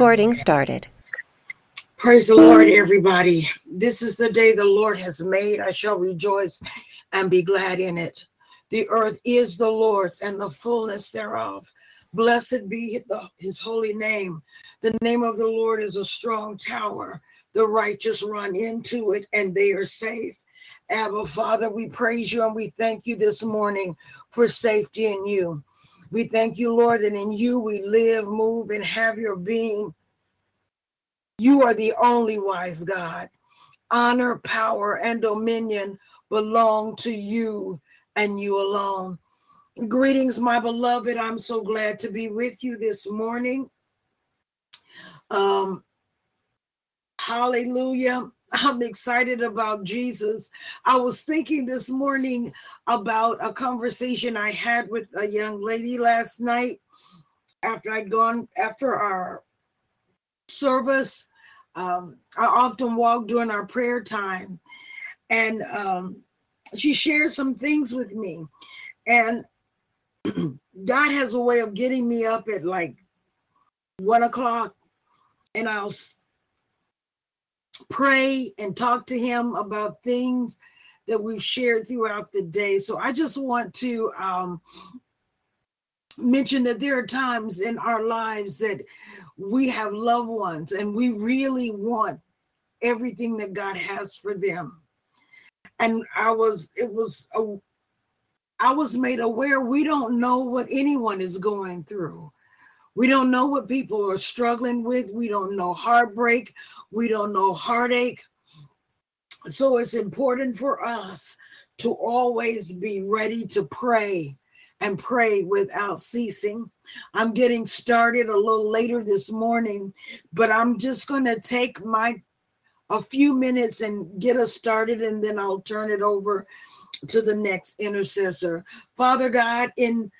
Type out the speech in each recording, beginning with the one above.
Recording started. Praise the Lord, everybody. This is the day the Lord has made. I shall rejoice and be glad in it. The earth is the Lord's and the fullness thereof. Blessed be the, his holy name. The name of the Lord is a strong tower. The righteous run into it and they are safe. Abba, Father, we praise you and we thank you this morning for safety in you. We thank you, Lord, that in you we live, move, and have your being. You are the only wise God. Honor, power, and dominion belong to you and you alone. Greetings, my beloved. I'm so glad to be with you this morning. Um, hallelujah. I'm excited about Jesus. I was thinking this morning about a conversation I had with a young lady last night after I'd gone after our service. Um, I often walk during our prayer time, and um, she shared some things with me. And God has a way of getting me up at like one o'clock, and I'll pray and talk to him about things that we've shared throughout the day. So I just want to um, mention that there are times in our lives that we have loved ones and we really want everything that God has for them. And I was, it was, a, I was made aware we don't know what anyone is going through. We don't know what people are struggling with. We don't know heartbreak. We don't know heartache. So it's important for us to always be ready to pray and pray without ceasing. I'm getting started a little later this morning, but I'm just going to take my a few minutes and get us started and then I'll turn it over to the next intercessor. Father God, in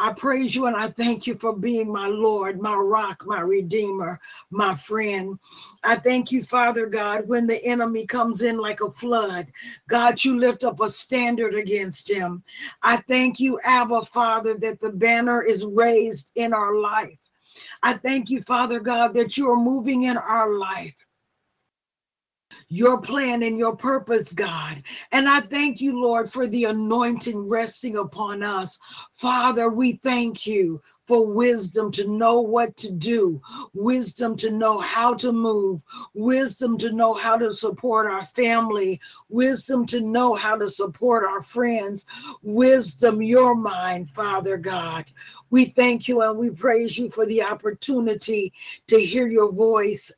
I praise you and I thank you for being my Lord, my rock, my redeemer, my friend. I thank you, Father God, when the enemy comes in like a flood, God, you lift up a standard against him. I thank you, Abba, Father, that the banner is raised in our life. I thank you, Father God, that you are moving in our life your plan and your purpose, God. And I thank you, Lord, for the anointing resting upon us. Father, we thank you for wisdom to know what to do, wisdom to know how to move, wisdom to know how to support our family, wisdom to know how to support our friends, wisdom, your mind, Father God. We thank you and we praise you for the opportunity to hear your voice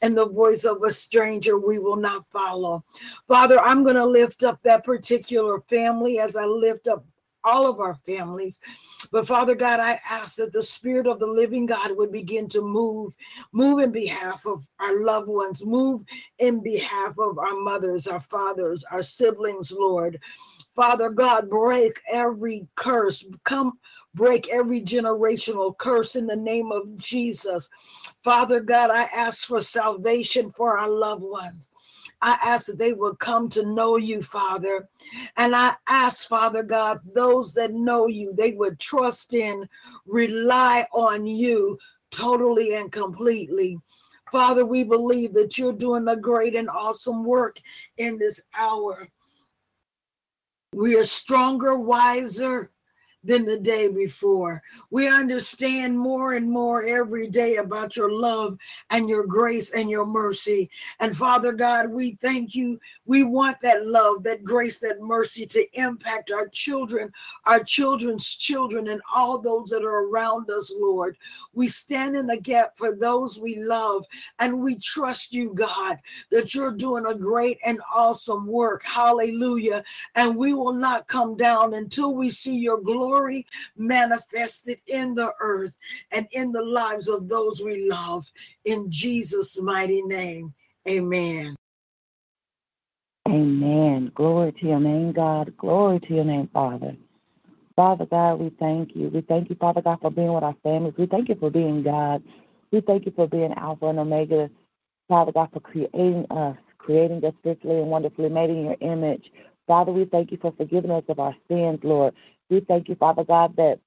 and the voice of a stranger we will not follow. Father, I'm going to lift up that particular family as I lift up all of our families. But Father God, I ask that the Spirit of the living God would begin to move, move in behalf of our loved ones, move in behalf of our mothers, our fathers, our siblings, Lord. Father God, break every curse. Come break every generational curse in the name of Jesus. Father God, I ask for salvation for our loved ones. I ask that they will come to know you, Father. And I ask, Father God, those that know you, they would trust in, rely on you totally and completely. Father, we believe that you're doing a great and awesome work in this hour. We are stronger, wiser, than the day before. We understand more and more every day about your love and your grace and your mercy. And Father God, we thank you. We want that love, that grace, that mercy to impact our children, our children's children, and all those that are around us, Lord. We stand in the gap for those we love, and we trust you, God, that you're doing a great and awesome work. Hallelujah. And we will not come down until we see your glory glory manifested in the earth and in the lives of those we love. In Jesus' mighty name, amen. Amen. Glory to your name, God. Glory to your name, Father. Father God, we thank you. We thank you, Father God, for being with our families. We thank you for being God. We thank you for being Alpha and Omega, Father God, for creating us, creating us fearfully and wonderfully made in your image. Father, we thank you for forgiving us of our sins, Lord. We thank you, Father God, that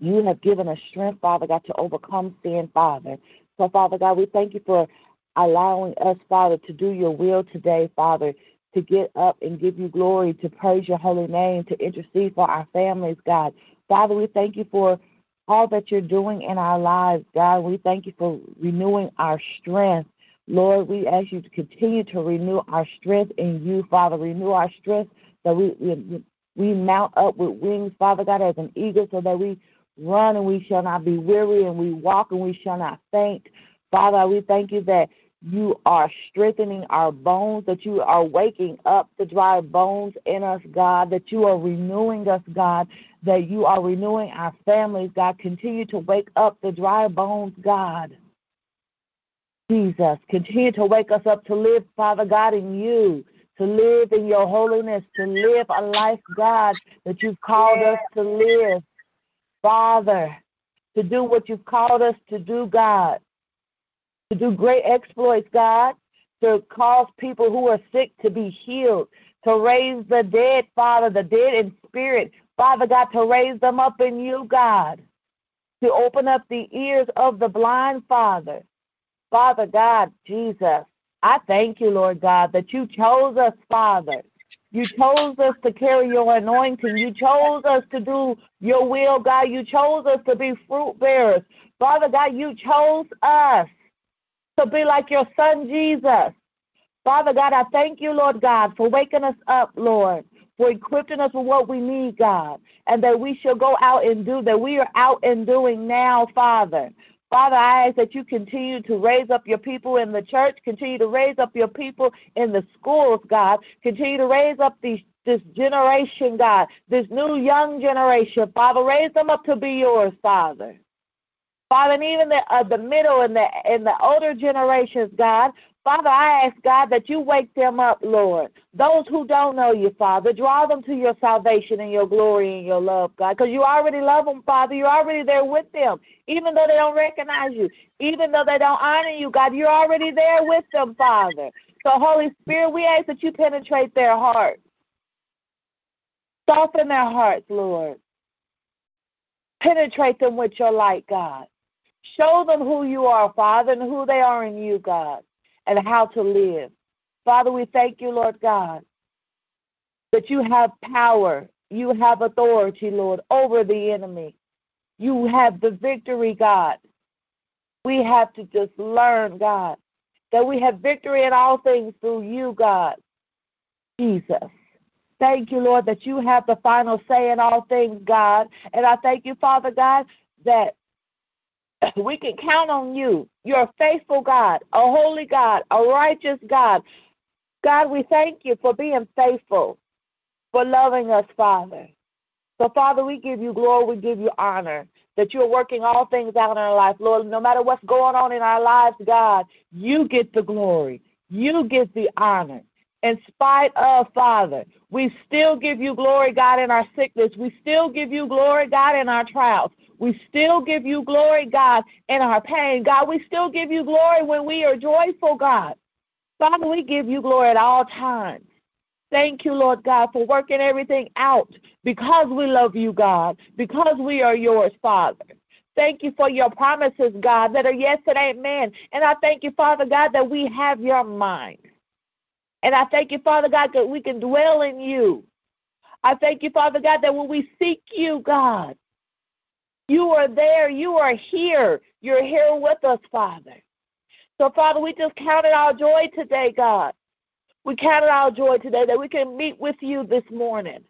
you have given us strength, Father God, to overcome sin, Father. So, Father God, we thank you for allowing us, Father, to do your will today, Father, to get up and give you glory, to praise your holy name, to intercede for our families, God. Father, we thank you for all that you're doing in our lives, God. We thank you for renewing our strength. Lord, we ask you to continue to renew our strength in you, Father. Renew our strength that we, we, we mount up with wings, Father God, as an eagle, so that we run and we shall not be weary, and we walk and we shall not faint. Father, we thank you that you are strengthening our bones, that you are waking up the dry bones in us, God, that you are renewing us, God, that you are renewing our families, God. Continue to wake up the dry bones, God. Jesus, continue to wake us up to live, Father God, in you, to live in your holiness, to live a life, God, that you've called us to live. Father, to do what you've called us to do, God to do great exploits, God, to cause people who are sick to be healed, to raise the dead, Father, the dead in spirit, Father God, to raise them up in you, God, to open up the ears of the blind, Father. Father God, Jesus, I thank you, Lord God, that you chose us, Father. You chose us to carry your anointing. You chose us to do your will, God. You chose us to be fruit bearers. Father God, you chose us to be like your son Jesus. Father God, I thank you, Lord God, for waking us up, Lord, for equipping us with what we need, God, and that we shall go out and do, that we are out and doing now, Father. Father, I ask that you continue to raise up your people in the church, continue to raise up your people in the schools, God, continue to raise up these this generation, God, this new young generation, Father, raise them up to be yours, Father. Father, and even the uh, the middle and the and the older generations, God. Father, I ask God that you wake them up, Lord. Those who don't know you, Father, draw them to your salvation and your glory and your love, God, because you already love them, Father. You're already there with them, even though they don't recognize you, even though they don't honor you, God. You're already there with them, Father. So, Holy Spirit, we ask that you penetrate their hearts, soften their hearts, Lord. Penetrate them with your light, God. Show them who you are, Father, and who they are in you, God, and how to live. Father, we thank you, Lord God, that you have power, you have authority, Lord, over the enemy. You have the victory, God. We have to just learn, God, that we have victory in all things through you, God. Jesus. Thank you, Lord, that you have the final say in all things, God. And I thank you, Father God, that we can count on you. You're a faithful God, a holy God, a righteous God. God, we thank you for being faithful, for loving us, Father. So, Father, we give you glory, we give you honor that you're working all things out in our life. Lord, no matter what's going on in our lives, God, you get the glory, you get the honor. In spite of, Father, we still give you glory, God, in our sickness. We still give you glory, God, in our trials. We still give you glory, God, in our pain. God, we still give you glory when we are joyful, God. Father, we give you glory at all times. Thank you, Lord God, for working everything out because we love you, God, because we are yours, Father. Thank you for your promises, God, that are yes and amen. And I thank you, Father God, that we have your mind. And I thank you, Father God, that we can dwell in you. I thank you, Father God, that when we seek you, God, you are there. You are here. You're here with us, Father. So, Father, we just counted our joy today, God. We counted our joy today that we can meet with you this morning.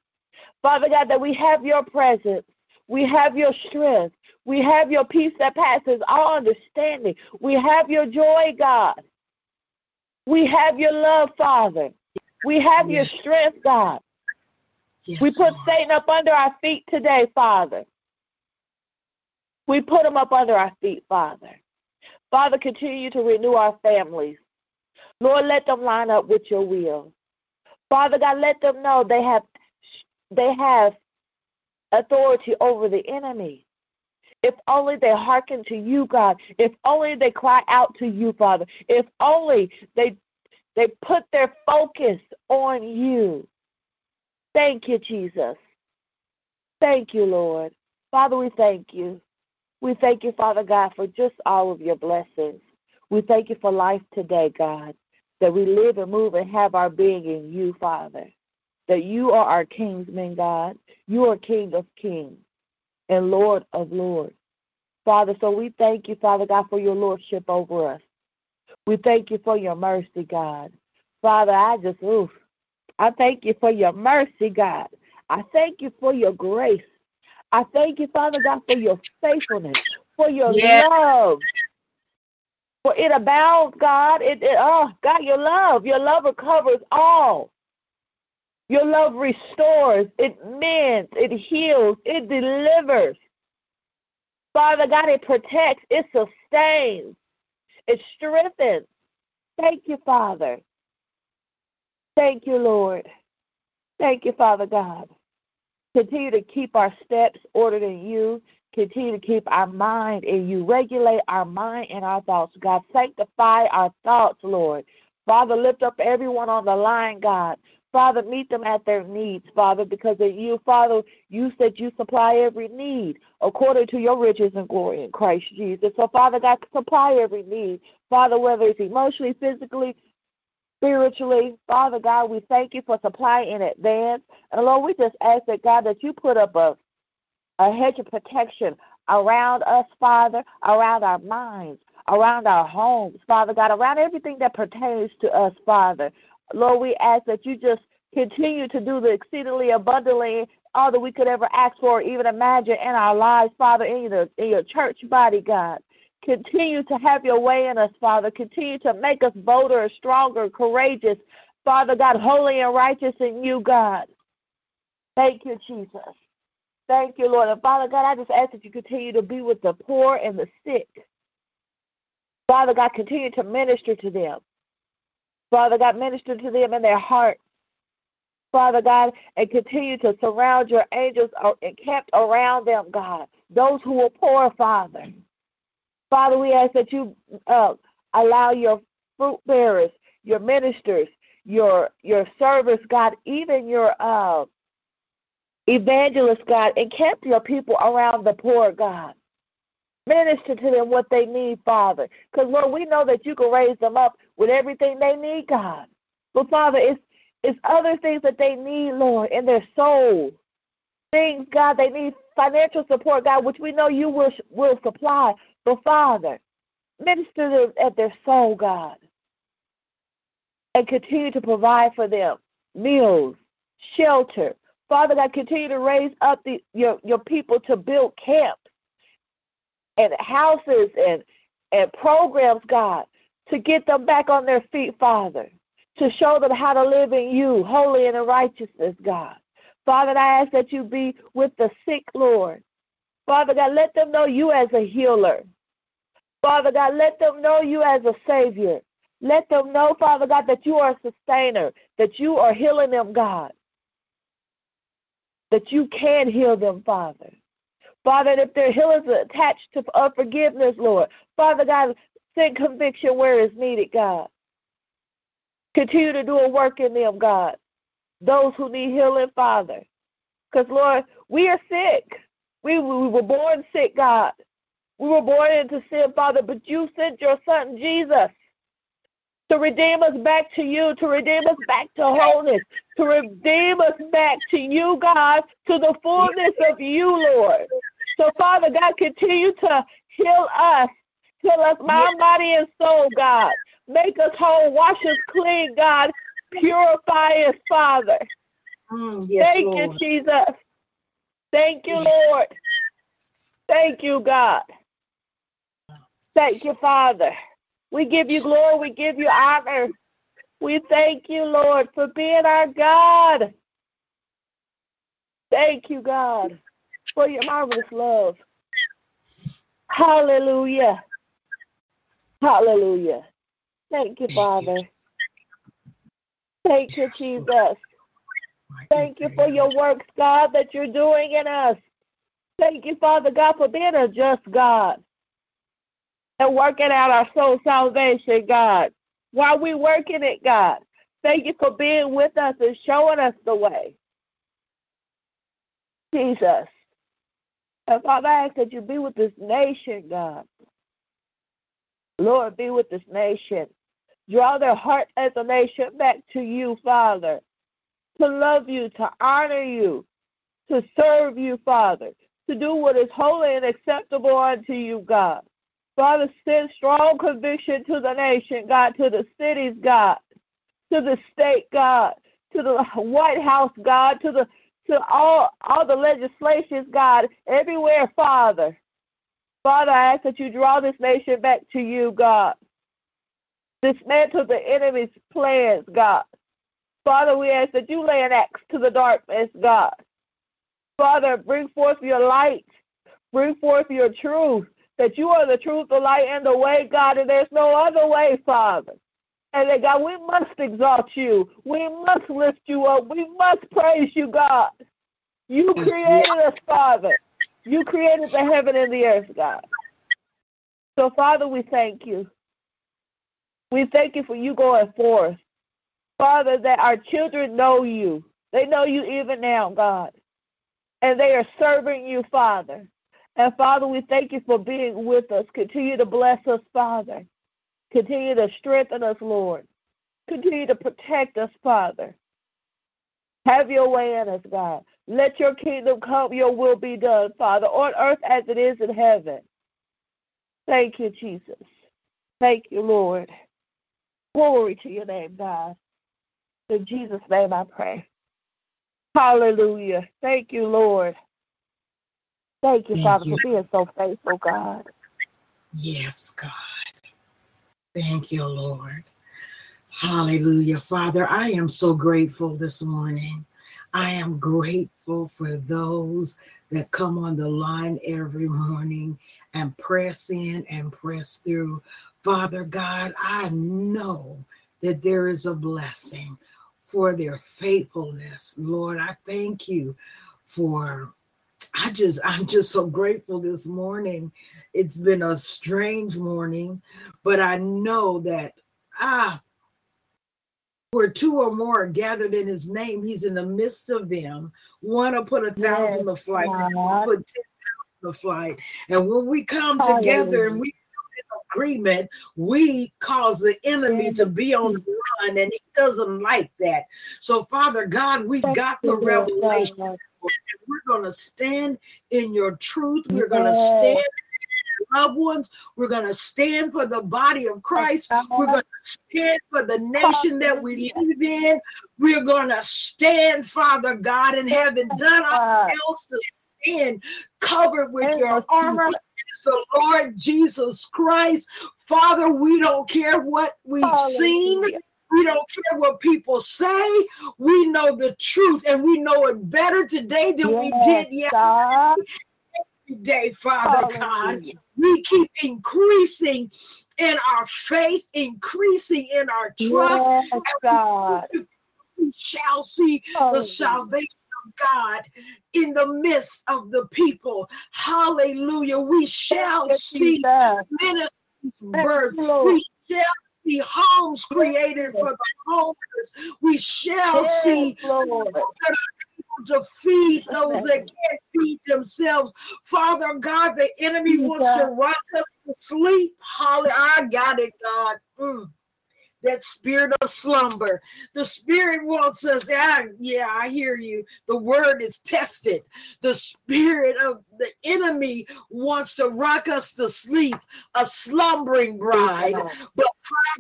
Father God, that we have your presence. We have your strength. We have your peace that passes all understanding. We have your joy, God. We have your love, Father. We have yes. your strength, God. Yes, we put Lord. Satan up under our feet today, Father. We put them up under our feet, Father. Father, continue to renew our families. Lord, let them line up with your will. Father God, let them know they have they have authority over the enemy. If only they hearken to you, God. If only they cry out to you, Father. If only they they put their focus on you. Thank you, Jesus. Thank you, Lord. Father, we thank you. We thank you, Father God, for just all of your blessings. We thank you for life today, God, that we live and move and have our being in you, Father. That you are our kingsman, God. You are King of kings and Lord of lords. Father, so we thank you, Father God, for your lordship over us. We thank you for your mercy, God. Father, I just, oof, I thank you for your mercy, God. I thank you for your grace. I thank you, Father God, for your faithfulness, for your yeah. love. For it abounds, God. It, it, oh, God, your love. Your love recovers all. Your love restores, it mends, it heals, it delivers. Father God, it protects, it sustains, it strengthens. Thank you, Father. Thank you, Lord. Thank you, Father God. Continue to keep our steps ordered in you. Continue to keep our mind in you. Regulate our mind and our thoughts, God. Sanctify our thoughts, Lord. Father, lift up everyone on the line, God. Father, meet them at their needs, Father, because of you, Father, you said you supply every need according to your riches and glory in Christ Jesus. So, Father God, supply every need, Father, whether it's emotionally, physically, spiritually. Father God, we thank you for supply in advance. And Lord, we just ask that, God, that you put up a, a hedge of protection around us, Father, around our minds, around our homes, Father God, around everything that pertains to us, Father. Lord, we ask that you just continue to do the exceedingly abundantly all that we could ever ask for or even imagine in our lives, Father, in your, in your church body, God. Continue to have your way in us, Father. Continue to make us bolder, stronger, courageous, Father God, holy and righteous in you, God. Thank you, Jesus. Thank you, Lord. And Father God, I just ask that you continue to be with the poor and the sick. Father God, continue to minister to them. Father God, minister to them in their heart. Father God, and continue to surround your angels encamped around them, God. Those who are poor, Father. Father, we ask that you uh, allow your fruit bearers, your ministers, your your servants, God, even your uh, evangelists, God, encamp your people around the poor, God. Minister to them what they need, Father. Because, Lord, we know that you can raise them up with everything they need, God. But, Father, it's, it's other things that they need, Lord, in their soul. Things, God, they need financial support, God, which we know you will, will supply. But, Father, minister at their soul, God. And continue to provide for them meals, shelter. Father God, continue to raise up the, your, your people to build camps and houses and and programs, God, to get them back on their feet, Father, to show them how to live in you, holy and in righteousness, God. Father, I ask that you be with the sick, Lord. Father God, let them know you as a healer. Father God, let them know you as a savior. Let them know, Father God, that you are a sustainer, that you are healing them, God. That you can heal them, Father. Father, if their healings are attached to unforgiveness, Lord, Father God, send conviction where it's needed, God. Continue to do a work in them, God. Those who need healing, Father. Because, Lord, we are sick. We, we were born sick, God. We were born into sin, Father, but you sent your son, Jesus, to redeem us back to you, to redeem us back to wholeness, to redeem us back to you, God, to the fullness of you, Lord. So, Father God, continue to heal us, heal us, mind, body, and soul, God. Make us whole, wash us clean, God. Purify us, Father. Mm, yes, Thank Lord. you, Jesus. Thank you, Lord. Thank you, God. Thank you, Father. We give you glory. We give you honor. We thank you, Lord, for being our God. Thank you, God for your marvelous love. Hallelujah. Hallelujah. Thank you, Father. Thank you, Jesus. Thank you for your works, God, that you're doing in us. Thank you, Father God, for being a just God and working out our soul salvation, God. While we working it, God, thank you for being with us and showing us the way. Jesus. And Father, I ask that you be with this nation, God. Lord, be with this nation. Draw their heart as a nation back to you, Father, to love you, to honor you, to serve you, Father, to do what is holy and acceptable unto you, God. Father, send strong conviction to the nation, God, to the cities, God, to the state, God, to the White House, God, to the to all all the legislations, God, everywhere, Father. Father, I ask that you draw this nation back to you, God. Dismantle the enemy's plans, God. Father, we ask that you lay an axe to the darkness, God. Father, bring forth your light. Bring forth your truth. That you are the truth, the light, and the way, God, and there's no other way, Father. And that, God, we must exalt you. We must lift you up. We must praise you, God. You created us, Father. You created the heaven and the earth, God. So, Father, we thank you. We thank you for you going forth. Father, that our children know you. They know you even now, God. And they are serving you, Father. And Father, we thank you for being with us. Continue to bless us, Father. Continue to strengthen us, Lord. Continue to protect us, Father. Have your way in us, God. Let your kingdom come, your will be done, Father, on earth as it is in heaven. Thank you, Jesus. Thank you, Lord. Glory to your name, God. In Jesus' name I pray. Hallelujah. Thank you, Lord. Thank you, Thank Father, you. for being so faithful, God. Yes, God. Thank you, Lord. Hallelujah. Father, I am so grateful this morning. I am grateful for those that come on the line every morning and press in and press through. Father God, I know that there is a blessing for their faithfulness. Lord, I thank you for I just I'm just so grateful this morning. It's been a strange morning, but I know that ah where two or more are gathered in his name, he's in the midst of them. One will put a thousand to flight, God. put ten thousand to flight. And when we come together and we come in agreement, we cause the enemy to be on the run, and he doesn't like that. So, Father God, we got the revelation. We're going to stand in your truth. We're going to stand for loved ones. We're going to stand for the body of Christ. We're going to stand for the nation that we live in. We're going to stand, Father God, and having done all else to stand covered with your armor. The Lord Jesus Christ. Father, we don't care what we've seen. We don't care what people say. We know the truth and we know it better today than we did yesterday. Day, Father God, we keep increasing in our faith, increasing in our trust. Yes, God. We shall see the salvation of God in the midst of the people. Hallelujah. We shall see ministries birth. We shall see homes created for the homeless. We shall see to feed those that can't feed themselves. Father God, the enemy wants to rock us to sleep. Holly, I got it, God. Mm. That spirit of slumber. The spirit wants us. Ah, yeah, I hear you. The word is tested. The spirit of the enemy wants to rock us to sleep, a slumbering bride. But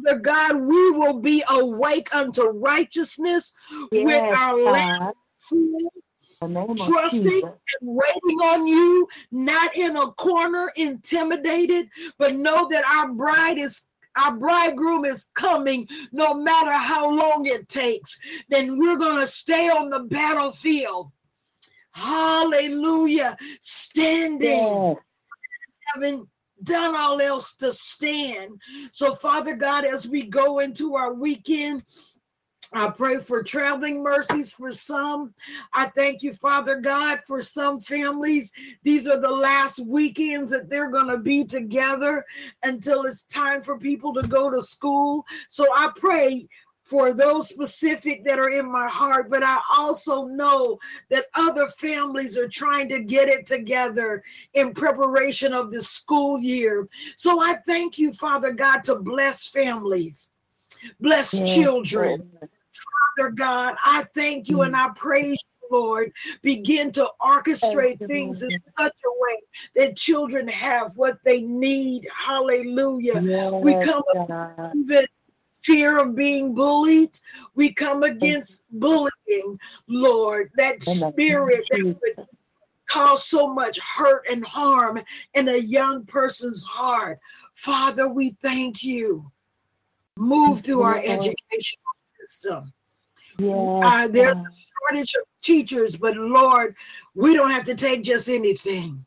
Father God, we will be awake unto righteousness with our lamp God. full In the name of trusting and waiting on you, not in a corner, intimidated, but know that our bride is. Our bridegroom is coming no matter how long it takes. Then we're going to stay on the battlefield. Hallelujah. Standing Yes. having done all else to stand. So, Father God, as we go into our weekend, I pray for traveling mercies for some. I thank you, Father God, for some families. These are the last weekends that they're going to be together until it's time for people to go to school. So I pray for those specific that are in my heart, but I also know that other families are trying to get it together in preparation of the school year. So I thank you, Father God, to bless families, bless Yes, children. Lord. Father God, I thank you and I praise you, Lord. Begin to orchestrate you, things in such a way that children have what they need. Hallelujah. Yes, We come even fear of being bullied. We come against bullying, Lord, that spirit that would cause so much hurt and harm in a young person's heart. Father, we thank you. Move through our Lord. educational system. Yes, Uh, there's a shortage of teachers, but Lord, we don't have to take just anything.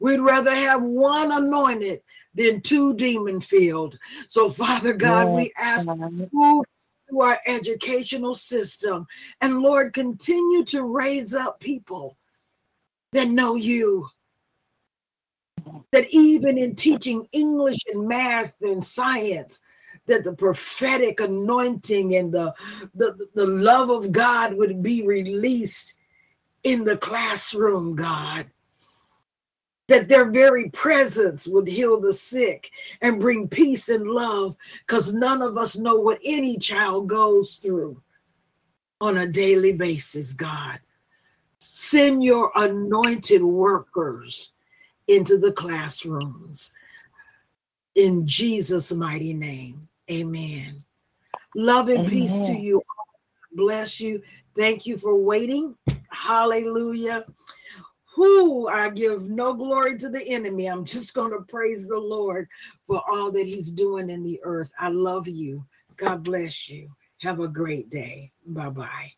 We'd rather have one anointed than two demon filled. So, Father God, we ask move through our educational system. And Lord, continue to raise up people that know you. That even in teaching English and math and science, that the prophetic anointing and the, the, the love of God would be released in the classroom, God. That their very presence would heal the sick and bring peace and love because none of us know what any child goes through on a daily basis, God. Send your anointed workers into the classrooms. In Jesus' mighty name, amen. Love and peace to you. Bless you. Thank you for waiting. Hallelujah. Who I give no glory to the enemy. I'm just going to praise the Lord for all that he's doing in the earth. I love you. God bless you. Have a great day. Bye bye.